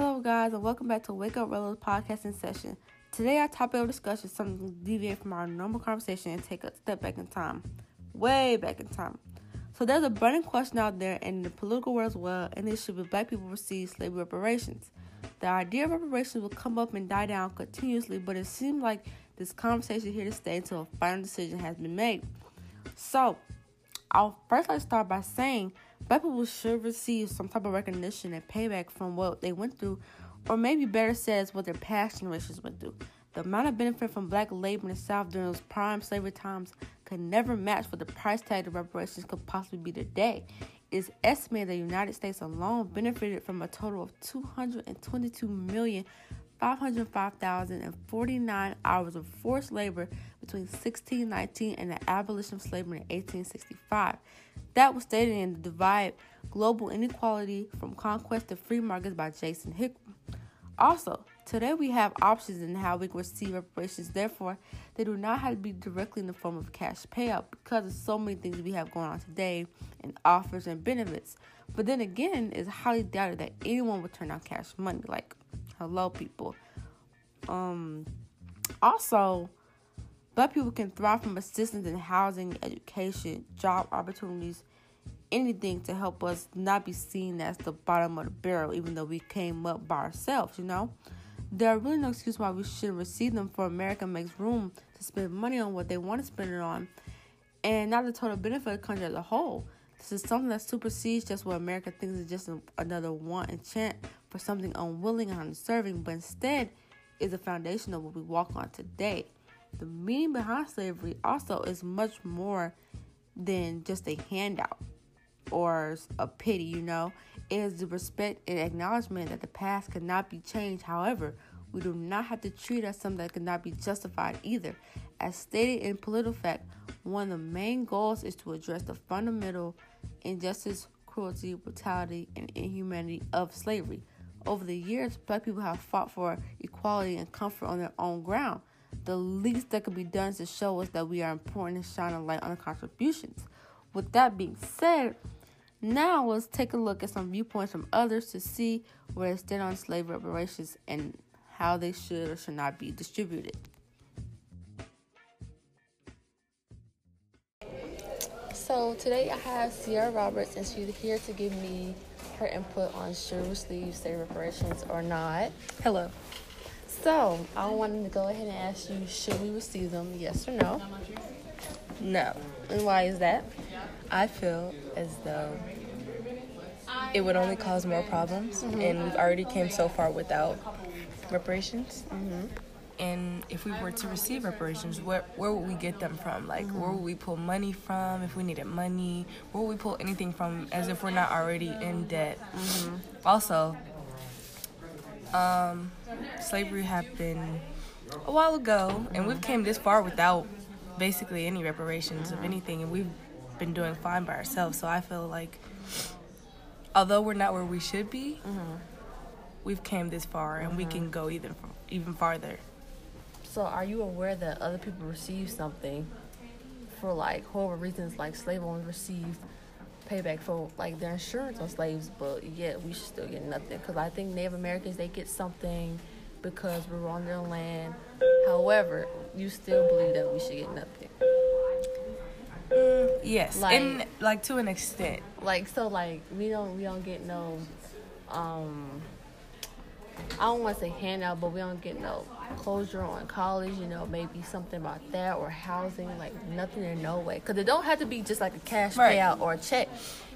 Hello, guys, and welcome back to Wake Up Rello's podcasting session. Today, our topic of discussion is something to deviate from our normal conversation and take a step back in time, way back in time. So, there's a burning question out there in the political world as well, and it should be black people receive slavery reparations. The idea of reparations will come up and die down continuously, but it seems like this conversation here to stay until a final decision has been made. So, I'll first like to start by saying black people should receive some type of recognition and payback from what they went through, or maybe better said, what their past generations went through. The amount of benefit from black labor in the South during those prime slavery times could never match what the price tag of reparations could possibly be today. It is estimated that the United States alone benefited from a total of 222 million 505,049 hours of forced labor between 1619 and the abolition of slavery in 1865. That was stated in The Divide Global Inequality from Conquest to Free Markets by Jason Hickel. Also, today we have options in how we can receive reparations. Therefore, they do not have to be directly in the form of cash payout because of so many things we have going on today and offers and benefits. But then again, it's highly doubted that anyone would turn down cash money. Like, hello, people. Um, also, black people can thrive from assistance in housing, education, job opportunities, anything to help us not be seen as the bottom of the barrel, even though we came up by ourselves, you know? There are really no excuse why we shouldn't receive them, for America makes room to spend money on what they want to spend it on, and not the total benefit of the country as a whole. This is something that supersedes just what America thinks is just another want and chant for something unwilling and undeserving, but instead is the foundation of what we walk on today. The meaning behind slavery also is much more than just a handout or a pity, you know. It is the respect and acknowledgement that the past cannot be changed. However, we do not have to treat it as something that cannot be justified either. As stated in PolitiFact, one of the main goals is to address the fundamental injustice, cruelty, brutality, and inhumanity of slavery. Over the years, black people have fought for equality and comfort on their own ground. The least that could be done is to show us that we are important and shine a light on the contributions. With that being said, now let's take a look at some viewpoints from others to see where they stand on slave reparations and how they should or should not be distributed. So today I have Sierra Roberts and she's here to give me her input on should we receive slave reparations or not. Hello. So I wanted to go ahead and ask you, should we receive them, yes or no? No. And why is that? I feel as though it would only cause more problems, mm-hmm. and we've already came so far without reparations. Mm-hmm. And if we were to receive reparations, where where would we get them from? Like, mm-hmm. where would we pull money from if we needed money? Where would we pull anything from as if we're not already in debt? Mm-hmm. Also, um, slavery happened a while ago, and we've came this far without basically any reparations of anything, and we've been doing fine by ourselves. So I feel like, although we're not where we should be, mm-hmm. we've came this far, and mm-hmm. we can go even even farther. So, are you aware that other people receive something for like horrible reasons, like slave owners receive payback for like their insurance on slaves, but yet we should still get nothing. Because I think Native Americans they get something because we're on their land. However, you still believe that we should get nothing. Mm, yes, like, and like to an extent. Like so, like we don't we don't get no. um I don't want to say handout, but we don't get no closure on college, you know, maybe something about that or housing, like nothing in no way. Because it don't have to be just like a cash right. payout or a check.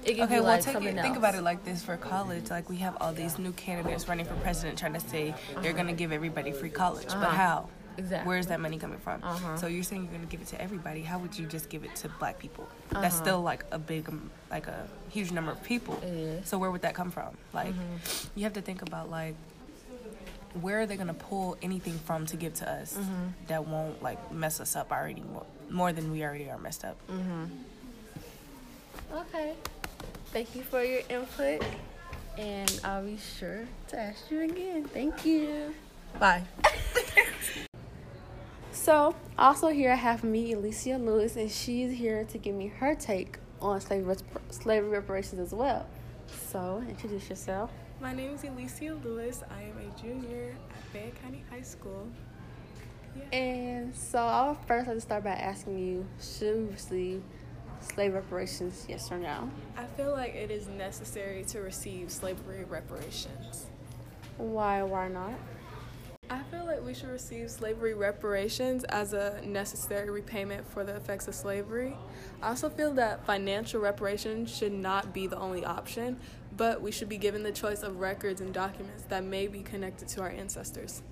It can okay, be well, like take something it, else. think about it like this for college. Like we have all these new candidates running for president trying to say uh-huh. they're going to give everybody free college. Uh-huh. But how? Exactly. Where's that money coming from? Uh-huh. So you're saying you're going to give it to everybody. How would you just give it to black people? That's uh-huh. That's still like a big, um, like a huge number of people. So where would that come from? Like, mm-hmm. you have to think about like where are they going to pull anything from to give to us mm-hmm. that won't like mess us up already more, more than we already are messed up? Mm-hmm. okay. Thank you for your input and i'll be sure to ask you again. Thank you. Bye. So also here i have me alicia lewis and she's here to give me her take on slavery, slavery reparations as well so introduce yourself My name is Alicia Lewis. I am a junior at Fayette County High School. Yeah. And so I'll first like to start by asking you, should we receive slave reparations, yes or no? I feel like it is necessary to receive slavery reparations. Why why not? I feel like we should receive slavery reparations as a necessary repayment for the effects of slavery. I also feel that financial reparations should not be the only option, but we should be given the choice of records and documents that may be connected to our ancestors.